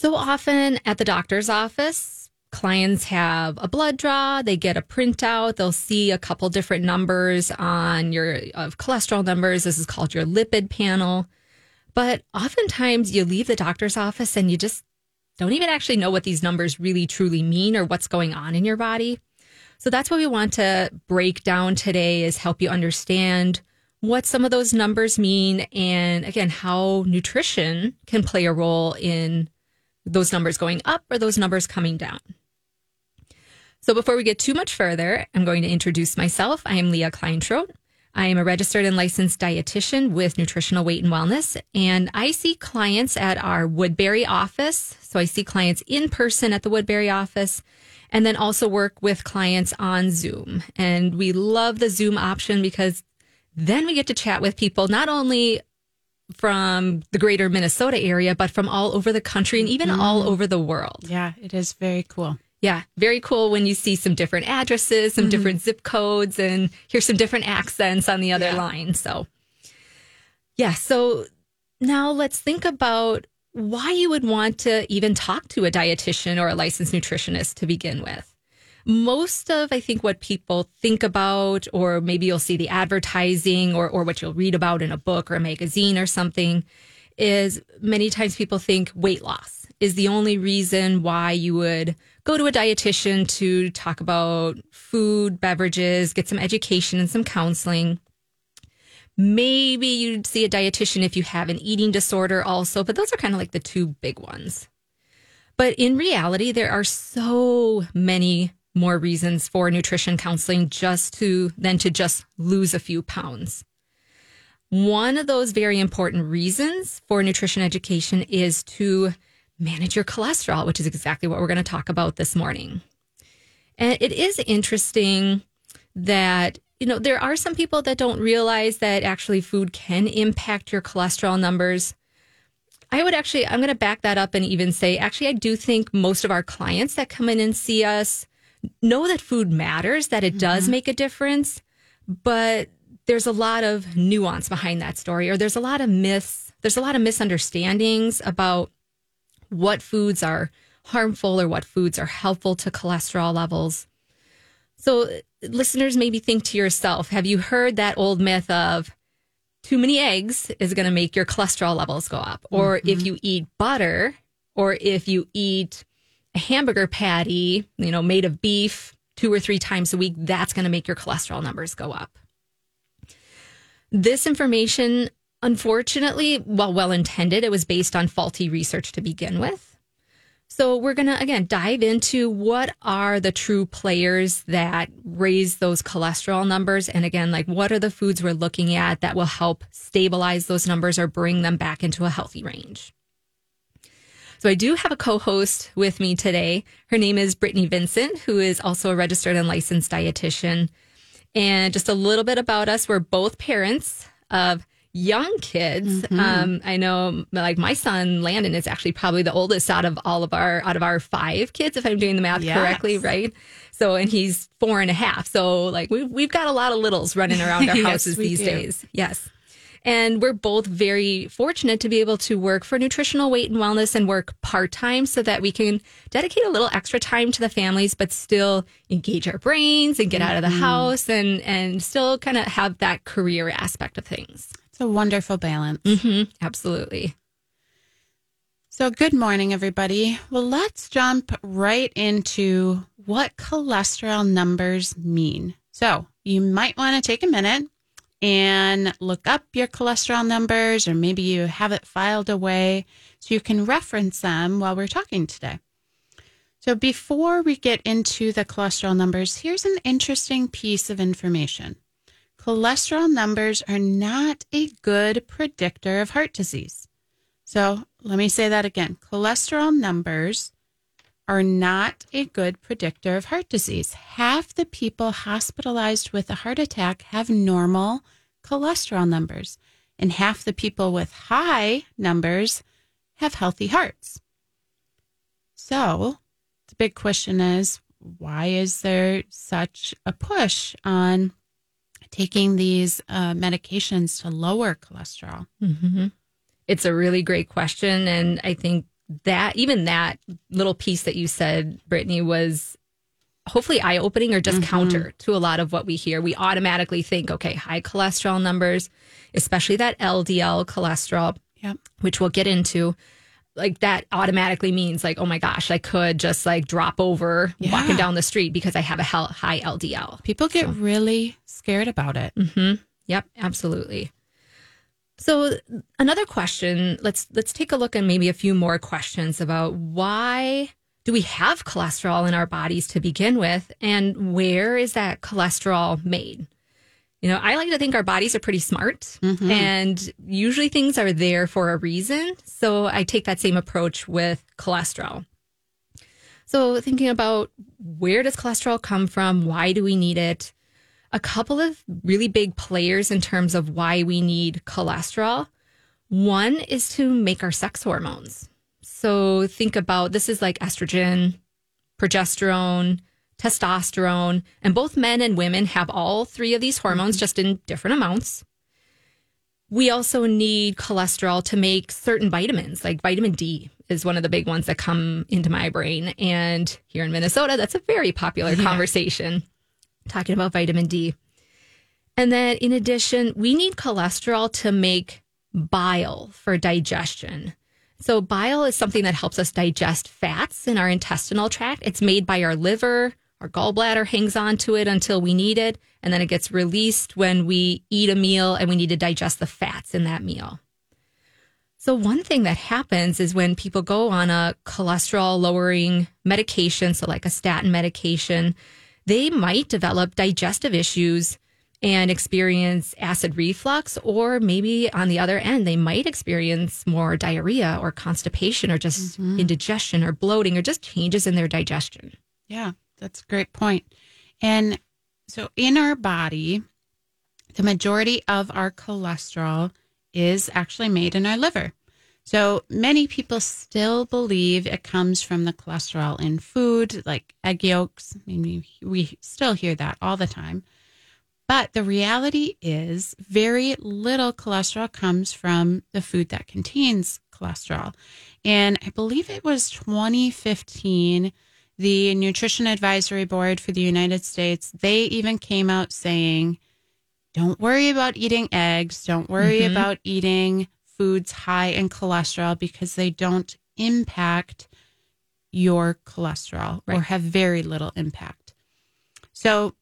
So often at the doctor's office, clients have a blood draw, they get a printout, they'll see a couple different numbers on your of cholesterol numbers. This is called your lipid panel. But oftentimes you leave the doctor's office and you just don't even actually know what these numbers really truly mean or what's going on in your body. So that's what we want to break down today is help you understand what some of those numbers mean and again how nutrition can play a role in those numbers going up or those numbers coming down. So before we get too much further, I'm going to introduce myself. I am Leah Kleinschrodt. I am a registered and licensed dietitian with Nutritional Weight and Wellness, and I see clients at our Woodbury office. So I see clients in person at the Woodbury office and then also work with clients on Zoom. And we love the Zoom option because then we get to chat with people not only from the greater Minnesota area, but from all over the country and even mm. all over the world. Yeah, it is very cool. Yeah, very cool when you see some different addresses, some mm-hmm. different zip codes, and hear some different accents on the other yeah. line. So, yeah, so now let's think about why you would want to even talk to a dietitian or a licensed nutritionist to begin with. Most of, I think, what people think about, or maybe you'll see the advertising or, or what you'll read about in a book or a magazine or something, is many times people think weight loss is the only reason why you would go to a dietitian to talk about food, beverages, get some education and some counseling. Maybe you'd see a dietitian if you have an eating disorder also, but those are kind of like the two big ones. But in reality, there are so many more reasons for nutrition counseling just to than to just lose a few pounds. One of those very important reasons for nutrition education is to manage your cholesterol, which is exactly what we're going to talk about this morning. And it is interesting that you know, there are some people that don't realize that actually food can impact your cholesterol numbers. I would actually, I'm going to back that up and even say, actually, I do think most of our clients that come in and see us know that food matters, that it mm-hmm. does make a difference, but there's a lot of nuance behind that story, or there's a lot of myths, there's a lot of misunderstandings about what foods are harmful or what foods are helpful to cholesterol levels. So, listeners, maybe think to yourself have you heard that old myth of too many eggs is going to make your cholesterol levels go up? Or mm-hmm. if you eat butter, or if you eat hamburger patty, you know, made of beef two or three times a week, that's going to make your cholesterol numbers go up. This information, unfortunately, while well intended, it was based on faulty research to begin with. So we're going to again dive into what are the true players that raise those cholesterol numbers and again like what are the foods we're looking at that will help stabilize those numbers or bring them back into a healthy range. So I do have a co-host with me today. Her name is Britni Vincent, who is also a registered and licensed dietitian. And just a little bit about us, we're both parents of young kids. Mm-hmm. Um, I know like my son Landon is actually probably the oldest out of all of our out of our five kids, if I'm doing the math yes. correctly, right? So and he's four and a half. So like we we've got a lot of littles running around our houses yes, these do. days. Yes. And we're both very fortunate to be able to work for nutritional weight and wellness and work part time so that we can dedicate a little extra time to the families, but still engage our brains and get mm-hmm. out of the mm-hmm. house and, and still kind of have that career aspect of things It's a wonderful balance. Mm-hmm, absolutely. So, good morning, everybody. Well, let's jump right into what cholesterol numbers mean. So, you might want to take a minute and look up your cholesterol numbers, or maybe you have it filed away so you can reference them while we're talking today. So, before we get into the cholesterol numbers, here's an interesting piece of information cholesterol numbers are not a good predictor of heart disease. So let me say that again cholesterol numbers are not a good predictor of heart disease. Half the people hospitalized with a heart attack have normal cholesterol numbers, and half the people with high numbers have healthy hearts. So the big question is why is there such a push on taking these uh, medications to lower cholesterol? Mm-hmm. It's a really great question. And I think that, even that little piece that you said, Britni, was hopefully eye opening or just mm-hmm. counter to a lot of what we hear. We automatically think, okay, high cholesterol numbers, especially that LDL cholesterol, Yep. which we'll get into. Like that automatically means like, oh my gosh, I could just like drop over Yeah. walking down the street because I have a high LDL. People get really scared about it. Mm-hmm. Yep, absolutely. So another question, let's let's take a look at maybe a few more questions about why do we have cholesterol in our bodies to begin with and where is that cholesterol made? You know, I like to think our bodies are pretty smart mm-hmm. and usually things are there for a reason. So I take that same approach with cholesterol. So thinking about where does cholesterol come from? Why do we need it? A couple of really big players in terms of why we need cholesterol. One is to make our sex hormones. So think about this is like estrogen, progesterone, testosterone, and both men and women have all three of these hormones mm-hmm. just in different amounts. We also need cholesterol to make certain vitamins, like vitamin D is one of the big ones that come into my brain. And here in Minnesota, that's a very popular conversation talking about vitamin D. And then in addition, we need cholesterol to make bile for digestion. So bile is something that helps us digest fats in our intestinal tract. It's made by our liver, our gallbladder hangs on to it until we need it, and then it gets released when we eat a meal and we need to digest the fats in that meal. So, one thing that happens is when people go on a cholesterol lowering medication, so like a statin medication, they might develop digestive issues and experience acid reflux, or maybe on the other end, they might experience more diarrhea or constipation or just mm-hmm. indigestion or bloating or just changes in their digestion. Yeah, that's a great point. And so in our body, the majority of our cholesterol is actually made in our liver. So many people still believe it comes from the cholesterol in food, like egg yolks. I mean, we, we still hear that all the time. But the reality is, very little cholesterol comes from the food that contains cholesterol. And I believe it was 2015, the Nutrition Advisory Board for the United States, they even came out saying, don't worry about eating eggs, don't worry mm-hmm. about eating foods high in cholesterol because they don't impact your cholesterol or have very little impact. So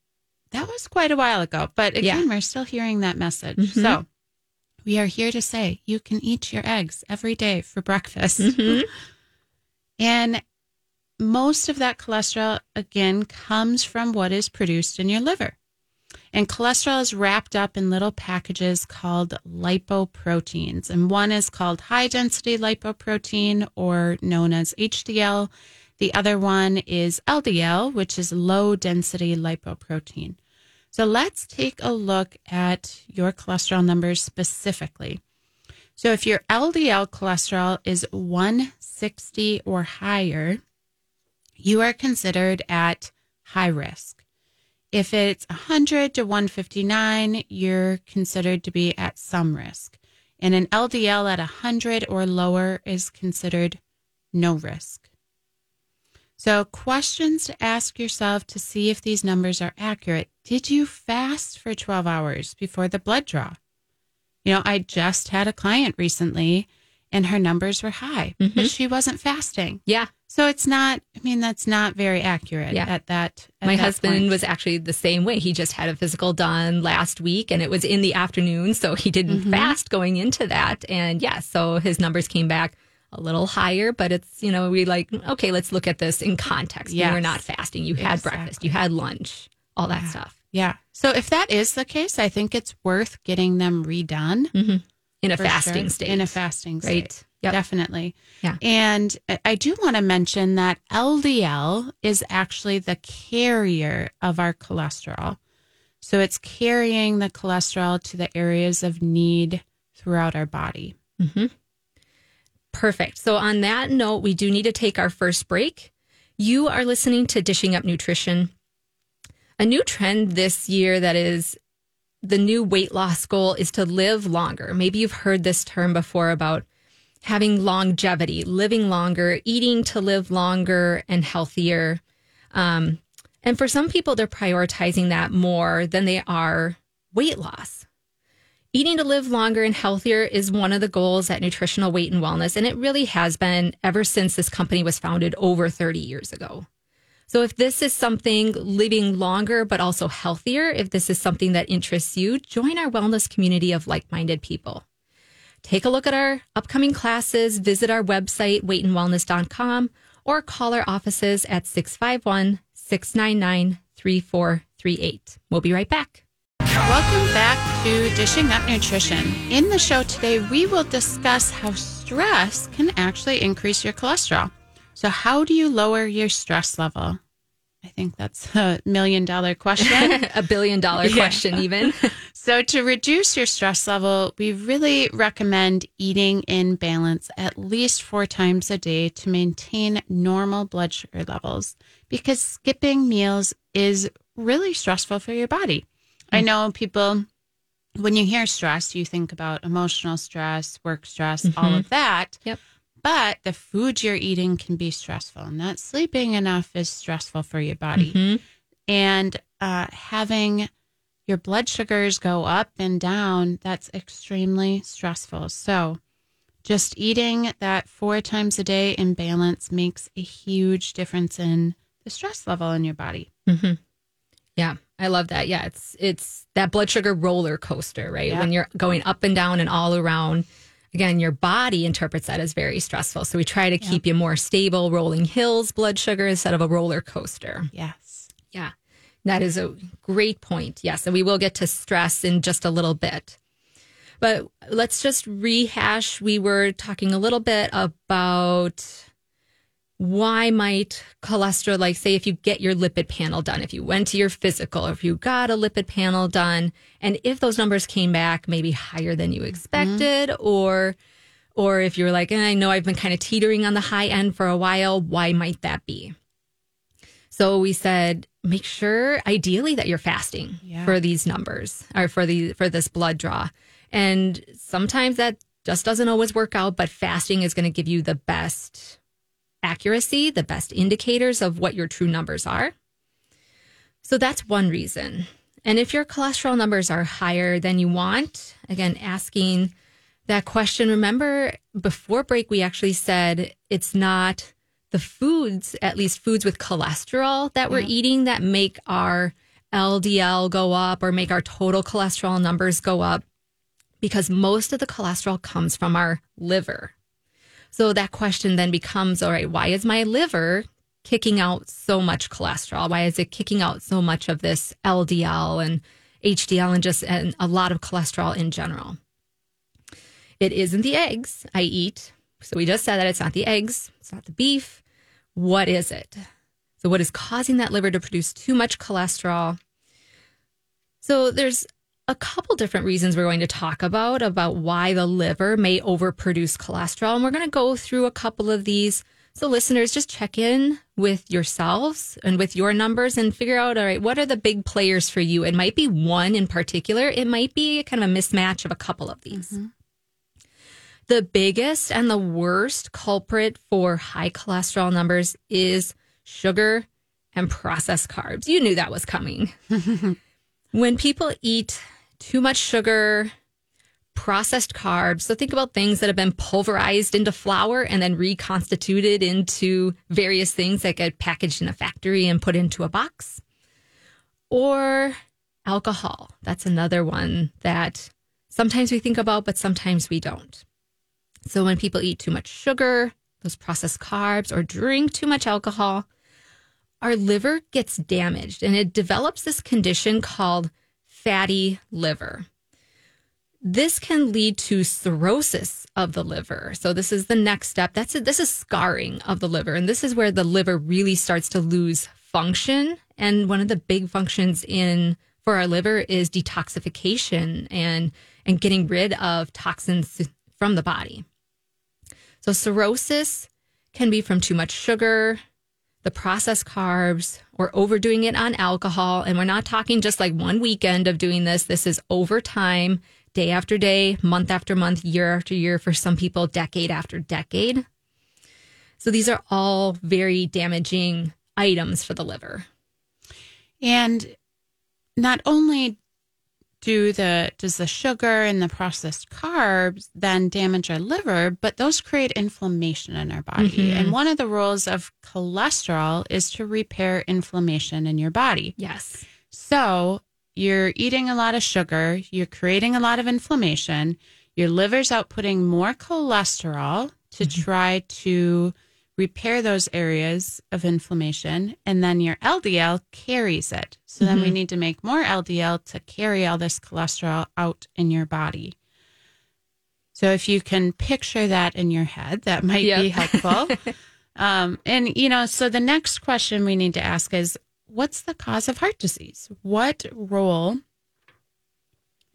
that was quite a while ago, but again, Yeah. Mm-hmm. we're still hearing that message. So we are here to say you can eat your eggs every day for breakfast. Mm-hmm. And most of that cholesterol, again, comes from what is produced in your liver. And cholesterol is wrapped up in little packages called lipoproteins. And one is called high density lipoprotein, or known as HDL. The other one is LDL, which is low density lipoprotein. So let's take a look at your cholesterol numbers specifically. So if your LDL cholesterol is 160 or higher, you are considered at high risk. If it's 100 to 159, you're considered to be at some risk. And an LDL at 100 or lower is considered no risk. So, questions to ask yourself to see if these numbers are accurate. Did you fast for 12 hours before the blood draw? You know, I just had a client recently and her numbers were high, but she wasn't fasting. Yeah. So it's not, I mean, that's not very accurate Yeah. at that. at My that husband point. was actually the same way. He just had a physical done last week and it was in the afternoon. So he didn't Mm-hmm. fast going into that. And yeah, so his numbers came back a little higher, but it's, you know, we like, okay, let's look at this in context. You were Yes. not fasting. You had breakfast, you had lunch, all that stuff Yeah. So if that is the case, I think it's worth getting them redone. In a for fasting sure. state. In a fasting state. Right. Yep. Definitely. Yeah. And I- I do want to mention that LDL is actually the carrier of our cholesterol. So it's carrying the cholesterol to the areas of need throughout our body. Mm-hmm. Perfect. So, on that note, we do need to take our first break. You are listening to Dishing Up Nutrition. A new trend this year that is the new weight loss goal is to live longer. Maybe you've heard this term before about having longevity, living longer, eating to live longer and healthier. Um, and for some people, they're prioritizing that more than they are weight loss. Eating to live longer and healthier is one of the goals at Nutritional Weight and Wellness, and it really has been ever since this company was founded over 30 years ago. So, if this is something living longer but also healthier, if this is something that interests you, join our wellness community of like minded people. Take a look at our upcoming classes, visit our website, weightandwellness.com, or call our offices at 651 699 3438. We'll be right back. Welcome back to Dishing Up Nutrition. In the show today, we will discuss how stress can actually increase your cholesterol. So, how do you lower your stress level? I think that's a million dollar question. a billion dollar yeah. question, even. so, to reduce your stress level, we really recommend eating in balance at least four times a day to maintain normal blood sugar levels because skipping meals is really stressful for your body. Mm-hmm. I know people, when you hear stress, you think about emotional stress, work stress, mm-hmm. all of that. Yep. But the food you're eating can be stressful. Not sleeping enough is stressful for your body. Mm-hmm. And uh, having your blood sugars go up and down, that's extremely stressful. So, just eating that four times a day in balance makes a huge difference in the stress level in your body. Mm-hmm. Yeah, I love that. Yeah, it's it's that blood sugar roller coaster, right? Yeah. When you're going up and down and all around. Again, your body interprets that as very stressful. So we try to keep you more stable, rolling hills blood sugar instead of a roller coaster. Yes. Yeah. That is a great point. Yes. And we will get to stress in just a little bit. But let's just rehash. We were talking a little bit about why might cholesterol, like say if you get your lipid panel done, if you went to your physical, if you got a lipid panel done, and if those numbers came back maybe higher than you expected, mm-hmm. or or if you're like, I know I've been kind of teetering on the high end for a while, why might that be? So we said, make sure ideally that you're fasting yeah. for these numbers or for the for this blood draw. And sometimes that just doesn't always work out, but fasting is going to give you the best accuracy, the best indicators of what your true numbers are. So that's one reason. And if your cholesterol numbers are higher than you want, again, asking that question, remember before break, we actually said it's not the foods, at least foods with cholesterol that we're eating that make our LDL go up or make our total cholesterol numbers go up because most of the cholesterol comes from our liver. So that question then becomes all right, why is my liver kicking out so much cholesterol? Why is it kicking out so much of this LDL and HDL and just and a lot of cholesterol in general? It isn't the eggs I eat. So we just said that it's not the eggs, it's not the beef. What is it? So, what is causing that liver to produce too much cholesterol? So, there's a couple different reasons we're going to talk about about why the liver may overproduce cholesterol and we're going to go through a couple of these. So listeners just check in with yourselves and with your numbers and figure out all right what are the big players for you? It might be one in particular. It might be kind of a mismatch of a couple of these. Mm-hmm. the biggest and the worst culprit for high cholesterol numbers is sugar and processed carbs. You knew that was coming. When people eat too much sugar, processed carbs. So think about things that have been pulverized into flour and then reconstituted into various things that get packaged in a factory and put into a box. Or alcohol. That's another one that sometimes we think about, but sometimes we don't. So when people eat too much sugar, those processed carbs, or drink too much alcohol, our liver gets damaged and it develops this condition called fatty liver. This can lead to cirrhosis of the liver. So this is the next step. That's a, this is scarring of the liver, and this is where the liver really starts to lose function. And one of the big functions in for our liver is detoxification and and getting rid of toxins from the body. So cirrhosis can be from too much sugar, the processed carbs or overdoing it on alcohol. And we're not talking just like one weekend of doing this. This is over time, day after day, month after month, year after year, for some people, decade after decade. So these are all very damaging items for the liver. And not only do the does the sugar and the processed carbs then damage our liver but those create inflammation in our body Mm-hmm. and one of the roles of cholesterol is to repair inflammation in your body Yes. so you're eating a lot of sugar you're creating a lot of inflammation your liver's outputting more cholesterol to try to repair those areas of inflammation and then your LDL carries it. So then we need to make more LDL to carry all this cholesterol out in your body. So if you can picture that in your head, that might be helpful. um, and you know, so the next question we need to ask is what's the cause of heart disease? What role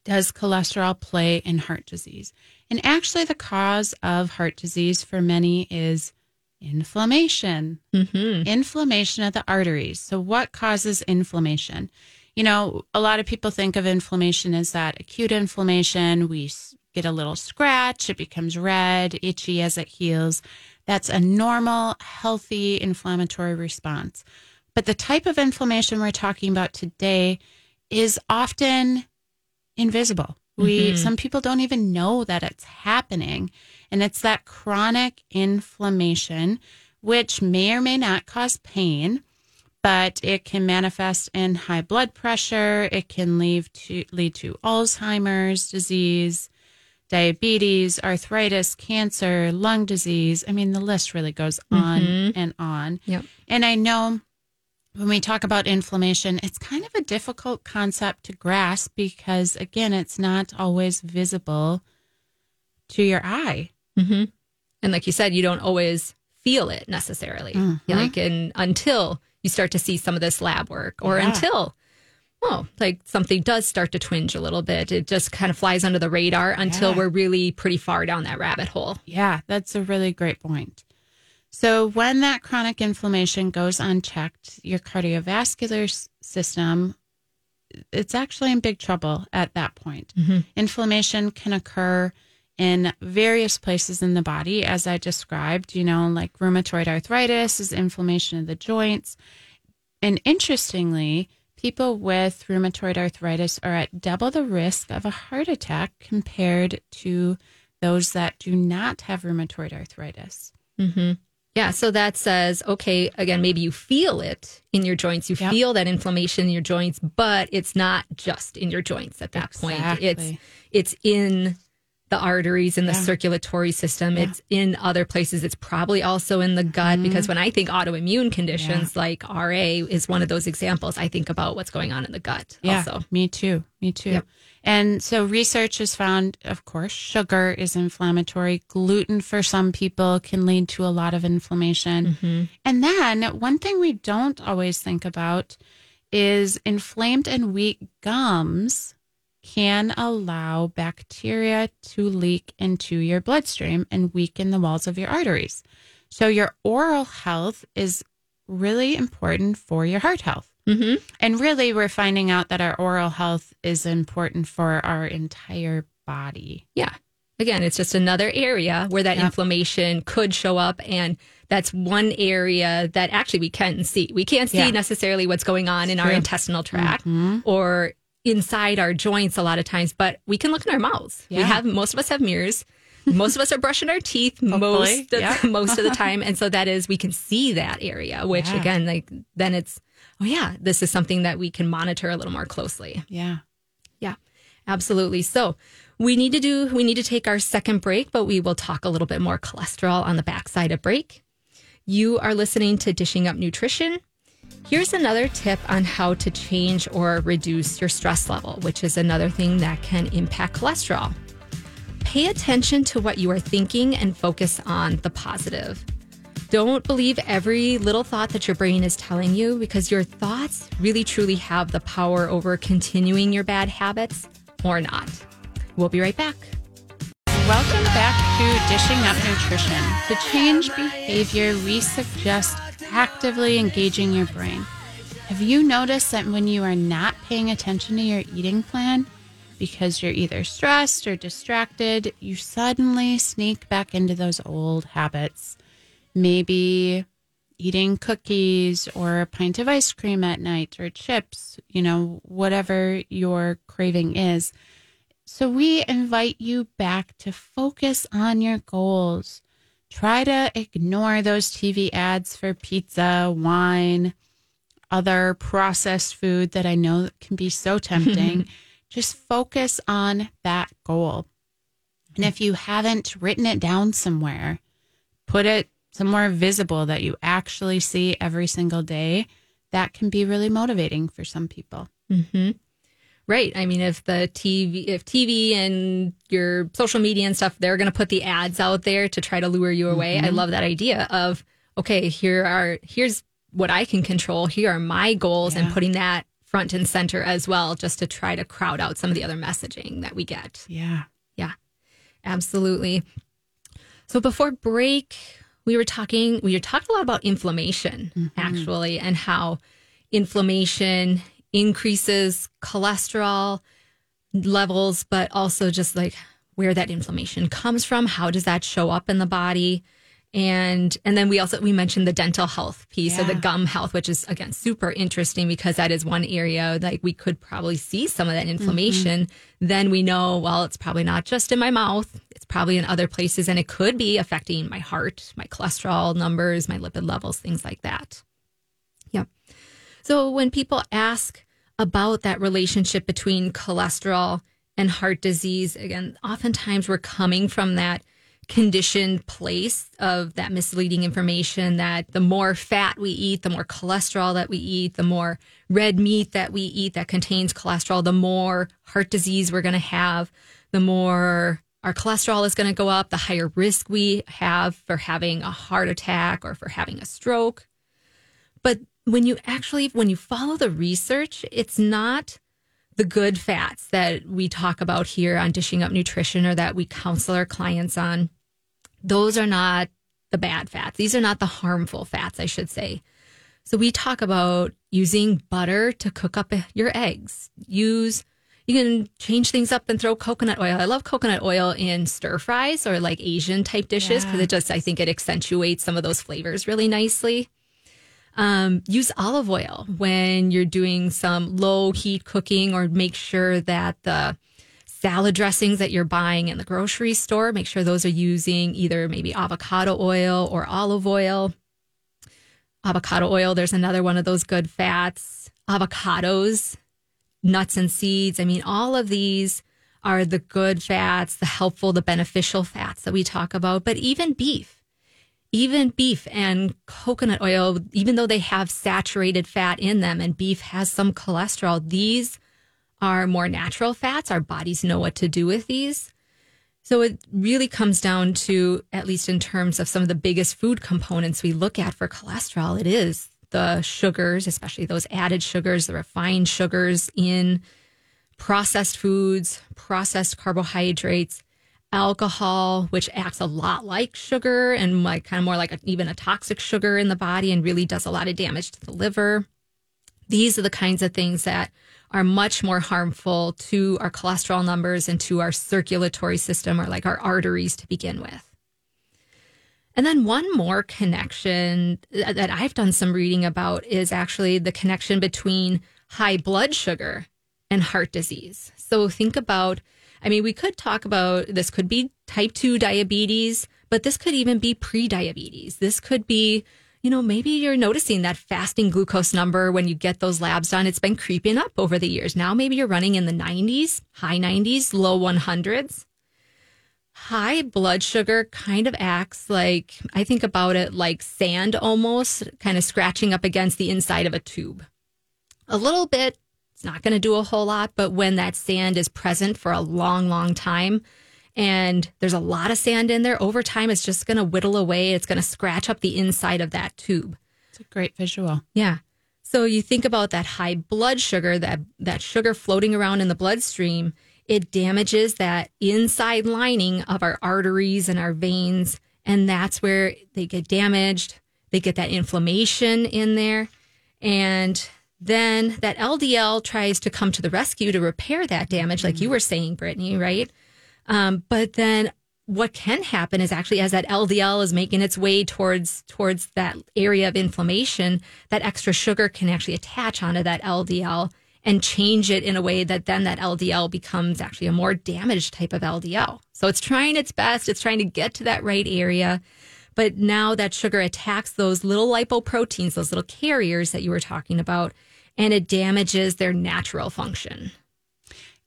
does cholesterol play in heart disease? And actually, the cause of heart disease for many is inflammation, Mm-hmm. inflammation of the arteries. So, what causes inflammation? You know, a lot of people think of inflammation as that acute inflammation. We get a little scratch, it becomes red, itchy as it heals. That's a normal, healthy inflammatory response. But the type of inflammation we're talking about today is often invisible. We some people don't even know that it's happening and it's that chronic inflammation which may or may not cause pain but it can manifest in high blood pressure, it can lead to lead to Alzheimer's disease, diabetes, arthritis, cancer, lung disease. I mean the list really goes on mm-hmm. and on. Yep. And I know when we talk about inflammation, it's kind of a difficult concept to grasp because, again, it's not always visible to your eye. Mm-hmm. And like you said, you don't always feel it necessarily. Mhm. Like in, until you start to see some of this lab work or Yeah. until, well, like something does start to twinge a little bit. It just kind of flies under the radar until Yeah. we're really pretty far down that rabbit hole. Yeah, that's a really great point. So, when that chronic inflammation goes unchecked, your cardiovascular system it's actually in big trouble at that point. Inflammation can occur in various places in the body as I described, you know, like rheumatoid arthritis is inflammation of the joints. And interestingly, people with rheumatoid arthritis are at double the risk of a heart attack compared to those that do not have rheumatoid arthritis. Mm-hmm. Yeah. So that says, okay, again, maybe you feel it in your joints. You Yep. feel that inflammation in your joints, but it's not just in your joints at that point. It's it's in the arteries in the circulatory system. Yeah. It's in other places. It's probably also in the gut Mm-hmm. because when I think autoimmune conditions like RA is one of those examples, I think about what's going on in the gut Yeah, also. me too. Me too. Yep. And so research has found, of course, sugar is inflammatory. Gluten for some people can lead to a lot of inflammation. Mm-hmm. And then one thing we don't always think about is inflamed and weak gums can allow bacteria to leak into your bloodstream and weaken the walls of your arteries. So your oral health is really important for your heart health. Mm-hmm. And really, we're finding out that our oral health is important for our entire body. Yeah. Again, it's just another area where that Yep. inflammation could show up. And that's one area that actually we can see. We can't see Yeah. necessarily what's going on in our intestinal tract Mhm. or inside our joints a lot of times, but we can look in our mouths. We have, most of us have mirrors. most of us are brushing our teeth Hopefully, most of, yeah. most of the time. And so that is, we can see that area, which Yeah. again, like, then it's, oh yeah, this is something that we can monitor a little more closely. Yeah. Yeah, absolutely. So we need to do, we need to take our second break, but we will talk a little bit more cholesterol on the backside of break. You are listening to Dishing Up Nutrition. Here's another tip on how to change or reduce your stress level, which is another thing that can impact cholesterol. Pay attention to what you are thinking and focus on the positive. Don't believe every little thought that your brain is telling you because your thoughts really truly have the power over continuing your bad habits or not. We'll be right back. Welcome back to Dishing Up Nutrition. To change behavior, we suggest actively engaging your brain. Have you noticed that when you are not paying attention to your eating plan, because you're either stressed or distracted, you suddenly sneak back into those old habits. Maybe eating cookies or a pint of ice cream at night or chips, you know, whatever your craving is. So we invite you back to focus on your goals. Try to ignore those TV ads for pizza, wine, other processed food that I know can be so tempting. Just focus on that goal. And if you haven't written it down somewhere, put it somewhere visible that you actually see every single day. That can be really motivating for some people. Mm-hmm. Right. I mean, if the TV, if TV and your social media and stuff, they're going to put the ads out there to try to lure you away. Mm-hmm. I love that idea of, okay, here are, here's what I can control. Here are my goals yeah. and putting that front and center as well, just to try to crowd out some of the other messaging that we get. Yeah. Yeah. Absolutely. So before break, we were talking, we were talking a lot about inflammation mm-hmm. actually, and how inflammation increases cholesterol levels, but also just like where that inflammation comes from. How does that show up in the body? and and then we also we mentioned the dental health piece yeah. of the gum health which is again super interesting because that is one area like we could probably see some of that inflammation mm-hmm. then we know well it's probably not just in my mouth it's probably in other places and it could be affecting my heart my cholesterol numbers my lipid levels things like that yep so when people ask about that relationship between cholesterol and heart disease again oftentimes we're coming from that conditioned place of that misleading information that the more fat we eat, the more cholesterol that we eat, the more red meat that we eat that contains cholesterol, the more heart disease we're going to have, the more our cholesterol is going to go up, the higher risk we have for having a heart attack or for having a stroke. But when you actually, when you follow the research, it's not the good fats that we talk about here on Dishing Up Nutrition or that we counsel our clients on, those are not the bad fats. These are not the harmful fats, I should say. So we talk about using butter to cook up your eggs. Use you can change things up and throw coconut oil. I love coconut oil in stir fries or like Asian type dishes because yeah. it just I think it accentuates some of those flavors really nicely. Um, use olive oil when you're doing some low heat cooking or make sure that the salad dressings that you're buying in the grocery store, make sure those are using either maybe avocado oil or olive oil. Avocado oil, there's another one of those good fats. Avocados, nuts and seeds. I mean, all of these are the good fats, the helpful, the beneficial fats that we talk about, but even beef even beef and coconut oil, even though they have saturated fat in them and beef has some cholesterol, these are more natural fats. Our bodies know what to do with these. So it really comes down to, at least in terms of some of the biggest food components we look at for cholesterol, it is the sugars, especially those added sugars, the refined sugars in processed foods, processed carbohydrates, alcohol, which acts a lot like sugar and like kind of more like a, even a toxic sugar in the body and really does a lot of damage to the liver. These are the kinds of things that are much more harmful to our cholesterol numbers and to our circulatory system or like our arteries to begin with. And then one more connection that I've done some reading about is actually the connection between high blood sugar and heart disease. So think about I mean, we could talk about this could be type 2 diabetes, but this could even be pre-diabetes. This could be, you know, maybe you're noticing that fasting glucose number when you get those labs done. It's been creeping up over the years. Now maybe you're running in the 90s, high 90s, low 100s. High blood sugar kind of acts like, I think about it like sand almost, kind of scratching up against the inside of a tube. A little bit it's not going to do a whole lot, but when that sand is present for a long, long time, and there's a lot of sand in there, over time, it's just going to whittle away. It's going to scratch up the inside of that tube. It's a great visual. Yeah. So you think about that high blood sugar, that, that sugar floating around in the bloodstream, it damages that inside lining of our arteries and our veins. And that's where they get damaged. They get that inflammation in there. And then that LDL tries to come to the rescue to repair that damage, like you were saying, Britni, right? Um, but then what can happen is actually as that LDL is making its way towards towards that area of inflammation, that extra sugar can actually attach onto that LDL and change it in a way that then that LDL becomes actually a more damaged type of LDL. So it's trying its best, it's trying to get to that right area. But now that sugar attacks those little lipoproteins, those little carriers that you were talking about, and it damages their natural function.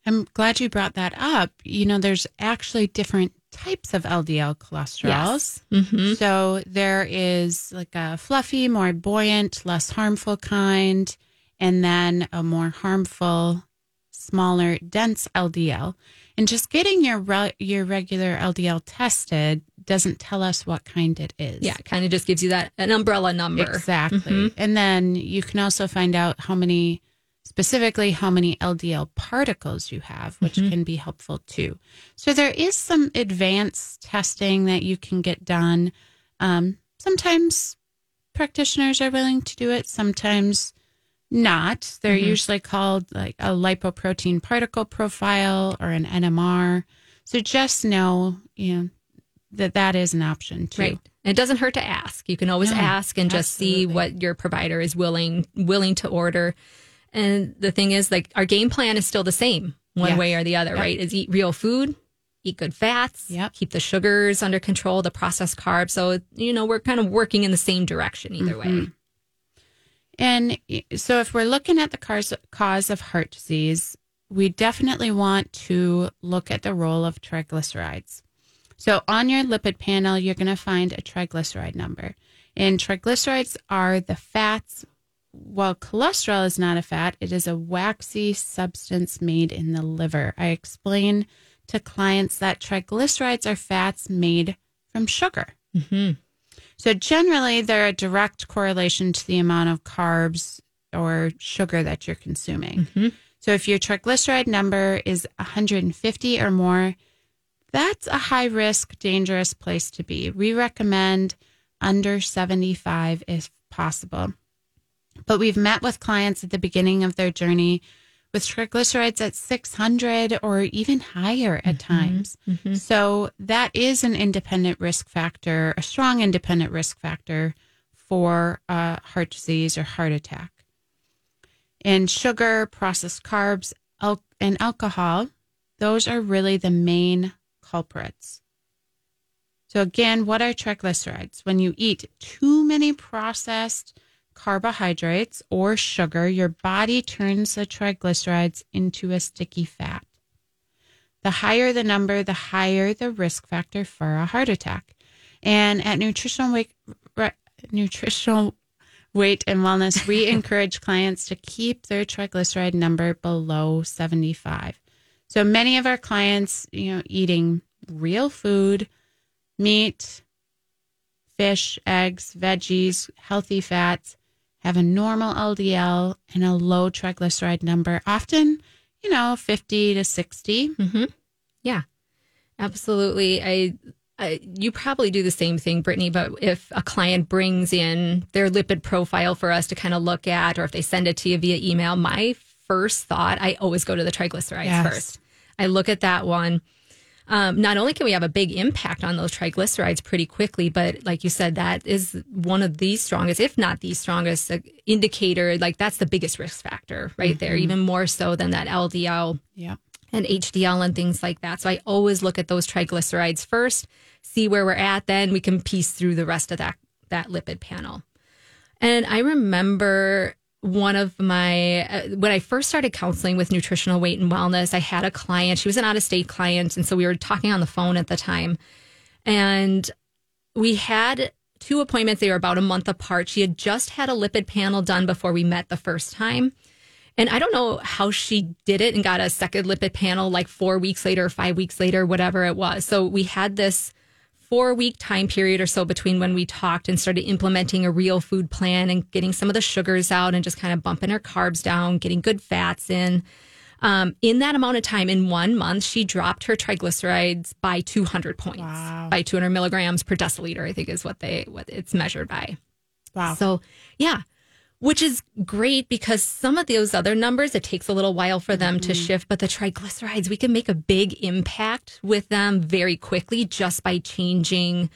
I'm glad you brought that up. You know, there's actually different types of LDL cholesterols. Yes. Mm-hmm. So there is like a fluffy, more buoyant, less harmful kind, and then a more harmful, smaller, dense LDL. And just getting your re- your regular LDL tested doesn't tell us what kind it is. Yeah, it kind of just gives you that an umbrella number. Exactly. Mhm. And then you can also find out how many, specifically, how many LDL particles you have, which Mhm. can be helpful too. So there is some advanced testing that you can get done. Um, sometimes practitioners are willing to do it, sometimes not. They're Mhm. usually called like a lipoprotein particle profile or an NMR. So just know, you know, that that is an option too. Right. And it doesn't hurt to ask. You can always No, ask and just see what your provider is willing willing to order. And the thing is, like our game plan is still the same, one Yes. way or the other, Yep. right? Is eat real food, eat good fats, Yep. keep the sugars under control, the processed carbs. So you know we're kind of working in the same direction either way. Mhm. And so, if we're looking at the cause, cause of heart disease, we definitely want to look at the role of triglycerides. So, on your lipid panel, you're going to find a triglyceride number. And triglycerides are the fats. While cholesterol is not a fat, it is a waxy substance made in the liver. I explain to clients that triglycerides are fats made from sugar. hmm So generally, they're a direct correlation to the amount of carbs or sugar that you're consuming. Mhm. So if your triglyceride number is 150 or more, that's a high risk, dangerous place to be. We recommend under 75 if possible. But we've met with clients at the beginning of their journey with triglycerides at 600 or even higher at times. Mhm. So that is an independent risk factor, a strong independent risk factor for uh, heart disease or heart attack. And sugar, processed carbs, al- and alcohol, those are really the main culprits. So, again, what are triglycerides? When you eat too many processed carbohydrates or sugar, your body turns the triglycerides into a sticky fat. The higher the number, the higher the risk factor for a heart attack. And at Nutritional Weight, Re- Nutritional Weight and Wellness, we encourage clients to keep their triglyceride number below 75. So many of our clients, you know, eating real food, meat, fish, eggs, veggies, healthy fats, have a normal LDL and a low triglyceride number, often, you know, 50 to 60. hmm Yeah, absolutely. I, I, you probably do the same thing, Britni. But if a client brings in their lipid profile for us to kind of look at, or if they send it to you via email, my first thought, I always go to the triglycerides Yes. first. I look at that one. Um, not only can we have a big impact on those triglycerides pretty quickly, but like you said, that is one of the strongest, if not the strongest uh, indicator. Like that's the biggest risk factor right there, even more so than that LDL Yeah. and HDL and things like that. So I always look at those triglycerides first, see where we're at, then we can piece through the rest of that that lipid panel. And I remember one of my uh, when I first started counseling with nutritional weight and wellness, I had a client. She was an out of state client, and so we were talking on the phone at the time, and we had two appointments. They were about a month apart. She had just had a lipid panel done before we met the first time. And I don't know how she did it and got a second lipid panel like four weeks later, five weeks later, whatever it was. So we had this four week time period or so between when we talked and started implementing a real food plan and getting some of the sugars out and just kind of bumping her carbs down, getting good fats in. Um, in that amount of time, in one month, she dropped her triglycerides by 200 points, Wow. by 200 milligrams per deciliter, I think is what they what it's measured by. Wow. So, yeah, which is great because some of those other numbers, it takes a little while for them to mm-hmm. shift. But the triglycerides, we can make a big impact with them very quickly just by changing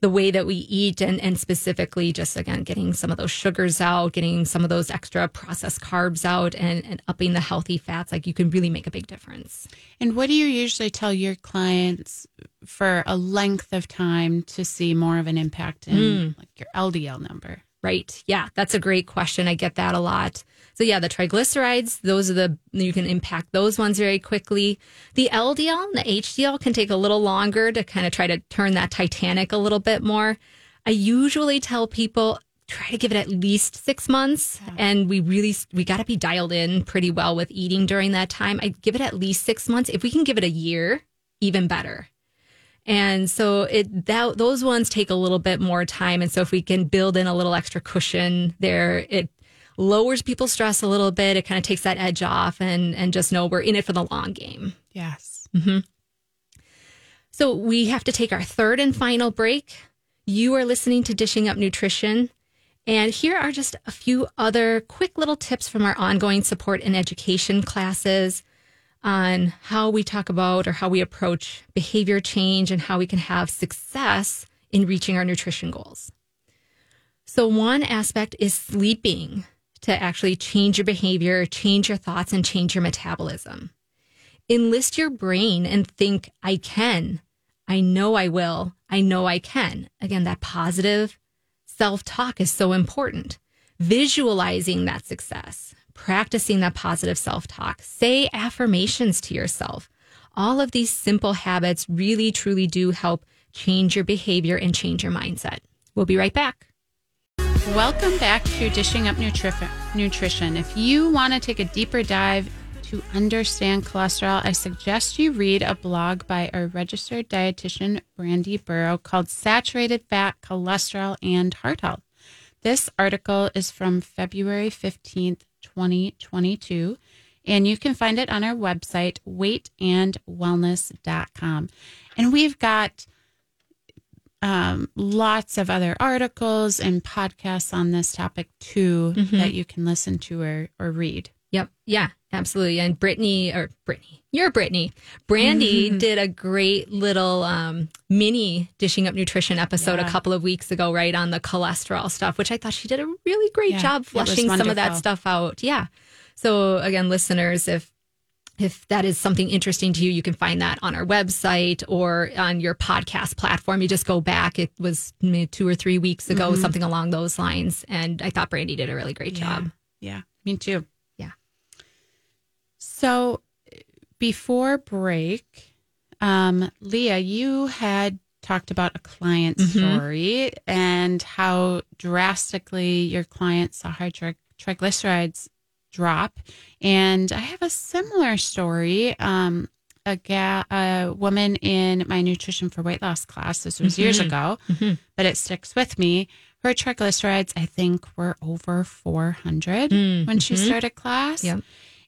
the way that we eat and, and specifically just again getting some of those sugars out, getting some of those extra processed carbs out and, and upping the healthy fats. Like you can really make a big difference. And what do you usually tell your clients for a length of time to see more of an impact in mm. like your LDL number? Right. Yeah, that's a great question. I get that a lot. So yeah, the triglycerides, those are the you can impact those ones very quickly. The LDL and the HDL can take a little longer to kind of try to turn that Titanic a little bit more. I usually tell people try to give it at least 6 months and we really we got to be dialed in pretty well with eating during that time. I give it at least 6 months. If we can give it a year, even better. And so it that those ones take a little bit more time. And so if we can build in a little extra cushion there, it lowers people's stress a little bit. It kind of takes that edge off and and just know we're in it for the long game. Yes. Mm-hmm. So we have to take our third and final break. You are listening to Dishing Up Nutrition. And here are just a few other quick little tips from our ongoing support and education classes on how we talk about or how we approach behavior change and how we can have success in reaching our nutrition goals. So, one aspect is sleeping to actually change your behavior, change your thoughts, and change your metabolism. Enlist your brain and think, I can. I know I will. I know I can. Again, that positive self talk is so important. Visualizing that success, practicing that positive self talk, say affirmations to yourself. All of these simple habits really, truly do help change your behavior and change your mindset. We'll be right back. Welcome back to Dishing Up Nutri- Nutrition. If you want to take a deeper dive to understand cholesterol, I suggest you read a blog by our registered dietitian, Brandy Buro, called Saturated Fat, Cholesterol, and Heart Health. This article is from February 15th, 2022, and you can find it on our website, weightandwellness.com. And we've got um, lots of other articles and podcasts on this topic too that you can listen to or, or read. Yep. Yeah, absolutely. And Britni or Britni, you're Britni. Brandy did a great little um, mini dishing up nutrition episode Yeah. a couple of weeks ago, right on the cholesterol stuff, which I thought she did a really great Yeah, job flushing some of that stuff out. Yeah. So again, listeners, if if that is something interesting to you, you can find that on our website or on your podcast platform. You just go back. It was maybe two or three weeks ago, something along those lines. And I thought Brandy did a really great job. Yeah, me too. So before break, um, Leah, you had talked about a client mm-hmm. story and how drastically your client saw her tri- triglycerides drop. And I have a similar story. Um, a, ga- a woman in my nutrition for weight loss class. This was years mm-hmm. ago, mm-hmm. but it sticks with me. Her triglycerides, I think, were over 400 mm, when she started class. Yep.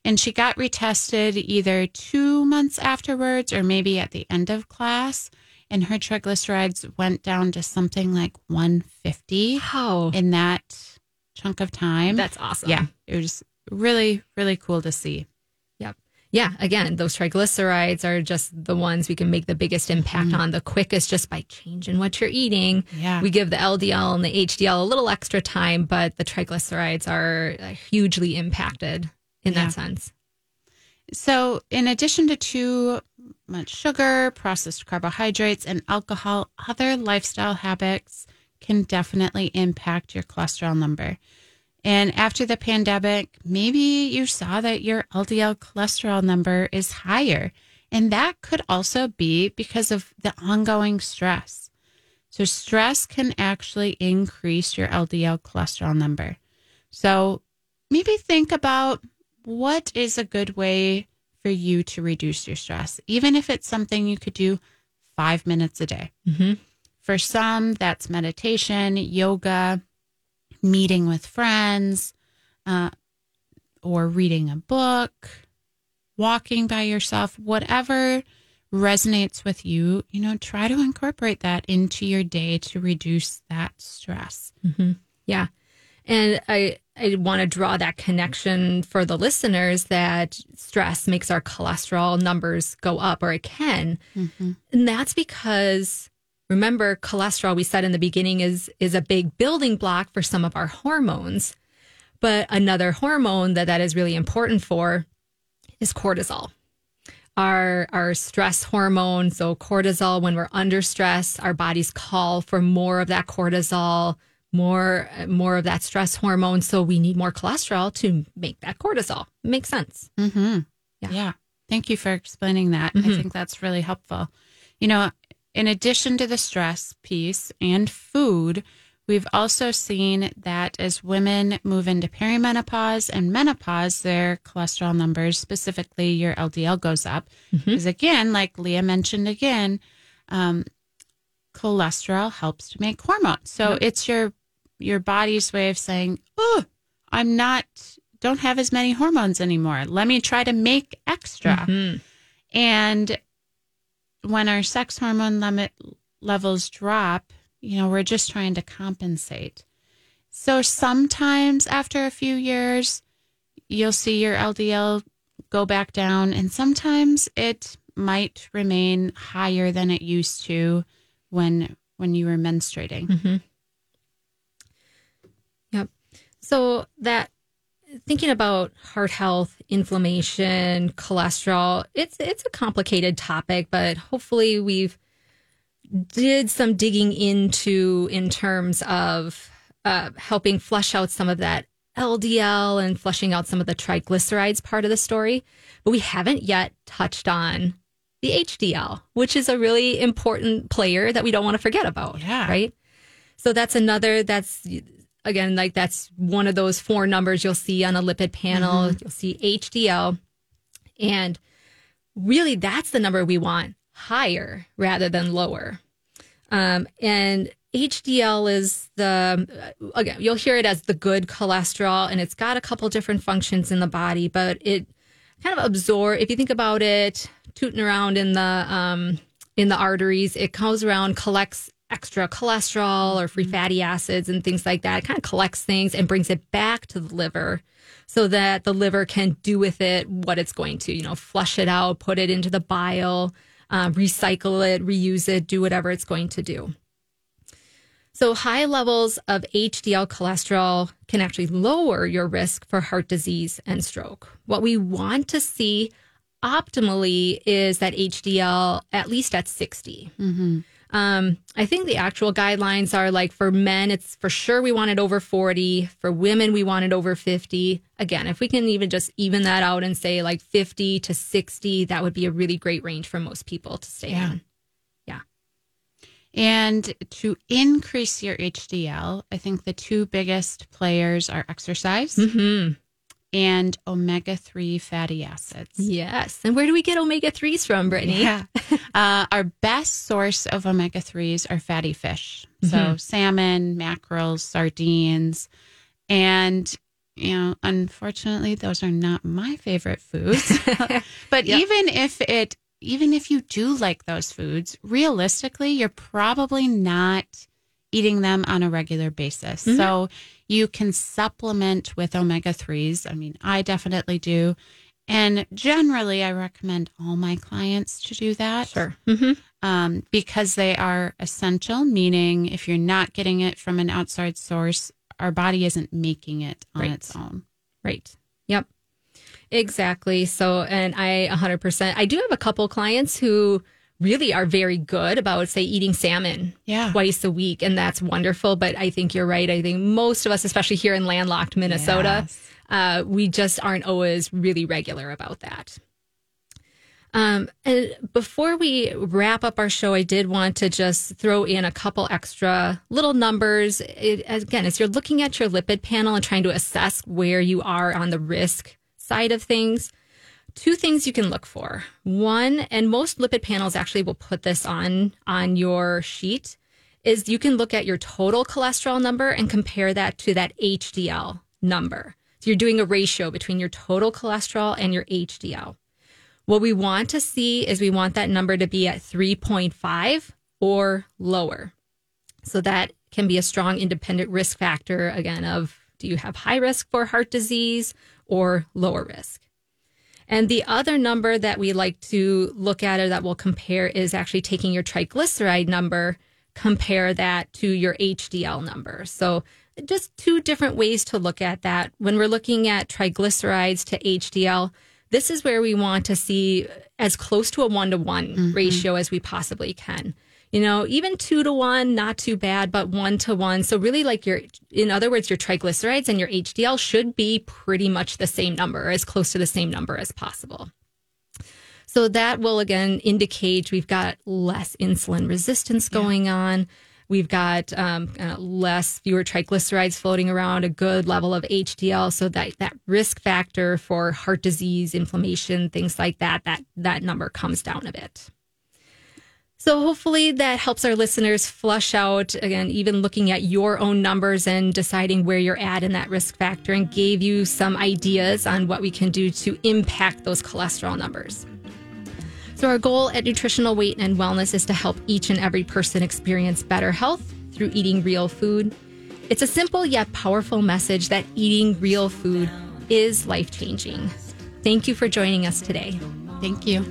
And she got retested either two months afterwards or maybe at the end of class. And her triglycerides went down to something like 150 Wow. in that chunk of time. That's awesome. yeah, it was really, really cool to see. Yep. Yeah. Again, those triglycerides are just the ones we can make the biggest impact mm-hmm. on the quickest just by changing what you're eating. Yeah. We give the LDL and the HDL a little extra time, but the triglycerides are hugely impacted in Yeah. that sense. So, in addition to too much sugar, processed carbohydrates, and alcohol, other lifestyle habits can definitely impact your cholesterol number. And after the pandemic, maybe you saw that your LDL cholesterol number is higher. And that could also be because of the ongoing stress. So, stress can actually increase your LDL cholesterol number. So, maybe think about what is a good way for you to reduce your stress, even if it's something you could do five minutes a day. Mm-hmm. For some, that's meditation, yoga, meeting with friends, uh, or reading a book, walking by yourself, whatever resonates with you, you know, try to incorporate that into your day to reduce that stress. Yeah. And I, I want to draw that connection for the listeners that stress makes our cholesterol numbers go up, or it can. Mm-hmm. And that's because remember, cholesterol, we said in the beginning, is, is a big building block for some of our hormones. But another hormone that that is really important for is cortisol. Our, our stress hormone, so cortisol, when we're under stress, our bodies call for more of that cortisol more more of that stress hormone so we need more cholesterol to make that cortisol makes sense mm-hmm. yeah. yeah thank you for explaining that mm-hmm. i think that's really helpful you know in addition to the stress piece and food we've also seen that as women move into perimenopause and menopause their cholesterol numbers specifically your ldl goes up because mm-hmm. again like leah mentioned again um, cholesterol helps to make hormones. So it's your your body's way of saying, "Oh, I'm not don't have as many hormones anymore. Let me try to make extra." Mm-hmm. And when our sex hormone limit levels drop, you know, we're just trying to compensate. So sometimes after a few years, you'll see your LDL go back down, and sometimes it might remain higher than it used to when when you were menstruating. Mm-hmm. So that thinking about heart health, inflammation, cholesterol, it's it's a complicated topic, but hopefully we've did some digging into in terms of uh, helping flush out some of that LDL and flushing out some of the triglycerides part of the story. But we haven't yet touched on the HDL, which is a really important player that we don't want to forget about. Yeah. Right. So that's another, that's again, like that's one of those four numbers you'll see on a lipid panel. Mm-hmm. You'll see HDL. And really, that's the number we want higher rather than lower. Um, and HDL is the, again, you'll hear it as the good cholesterol, and it's got a couple different functions in the body, but it kind of absorb, if you think about it, tooting around in the, um, in the arteries, it comes around, collects extra cholesterol or free mm-hmm. fatty acids and things like that. It kind of collects things and brings it back to the liver so that the liver can do with it what it's going to, you know, flush it out, put it into the bile, uh, recycle it, reuse it, do whatever it's going to do. So, high levels of HDL cholesterol can actually lower your risk for heart disease and stroke. What we want to see optimally is that HDL at least at 60. Mm-hmm. Um, I think the actual guidelines are like for men, it's for sure we want it over 40. For women, we want it over 50. Again, if we can even just even that out and say like 50 to 60, that would be a really great range for most people to stay yeah. in. Yeah. And to increase your HDL, I think the two biggest players are exercise. Mm-hmm and omega 3 fatty acids. Yes. And where do we get omega 3s from, Britni? Yeah. uh, our best source of omega 3s are fatty fish. Mm-hmm. So salmon, mackerels, sardines. And, you know, unfortunately, those are not my favorite foods. but yep. even if it, even if you do like those foods, realistically, you're probably not eating them on a regular basis. Mm-hmm. So you can supplement with omega 3s. I mean, I definitely do. And generally, I recommend all my clients to do that. Sure. Mm-hmm. Um, because they are essential, meaning if you're not getting it from an outside source, our body isn't making it on right. its own. Right. Yep. Exactly. So, and I 100%, I do have a couple clients who really are very good about say eating salmon yeah. twice a week and that's wonderful but i think you're right i think most of us especially here in landlocked minnesota yes. uh, we just aren't always really regular about that um, and before we wrap up our show, I did want to just throw in a couple extra little numbers. It, again, as you're looking at your lipid panel and trying to assess where you are on the risk side of things, two things you can look for. One, and most lipid panels actually will put this on on your sheet, is you can look at your total cholesterol number and compare that to that HDL number. So you're doing a ratio between your total cholesterol and your HDL. What we want to see is we want that number to be at 3.5 or lower. So that can be a strong independent risk factor again of Do you have high risk for heart disease or lower risk? And the other number that we like to look at or that we'll compare is actually taking your triglyceride number, compare that to your HDL number. So just two different ways to look at that. When we're looking at triglycerides to HDL, this is where we want to see as close to a one to one mm-hmm. ratio as we possibly can. You know, even two to one, not too bad, but one to one. So really like your, in other words, your triglycerides and your HDL should be pretty much the same number, as close to the same number as possible. So that will again indicate we've got less insulin resistance going on. We've got um, uh, less, fewer triglycerides floating around, a good level of HDL, so that that risk factor for heart disease, inflammation, things like that, that that number comes down a bit. So hopefully that helps our listeners flush out again, even looking at your own numbers and deciding where you're at in that risk factor, and gave you some ideas on what we can do to impact those cholesterol numbers. So, our goal at Nutritional Weight and Wellness is to help each and every person experience better health through eating real food. It's a simple yet powerful message that eating real food is life changing. Thank you for joining us today. Thank you.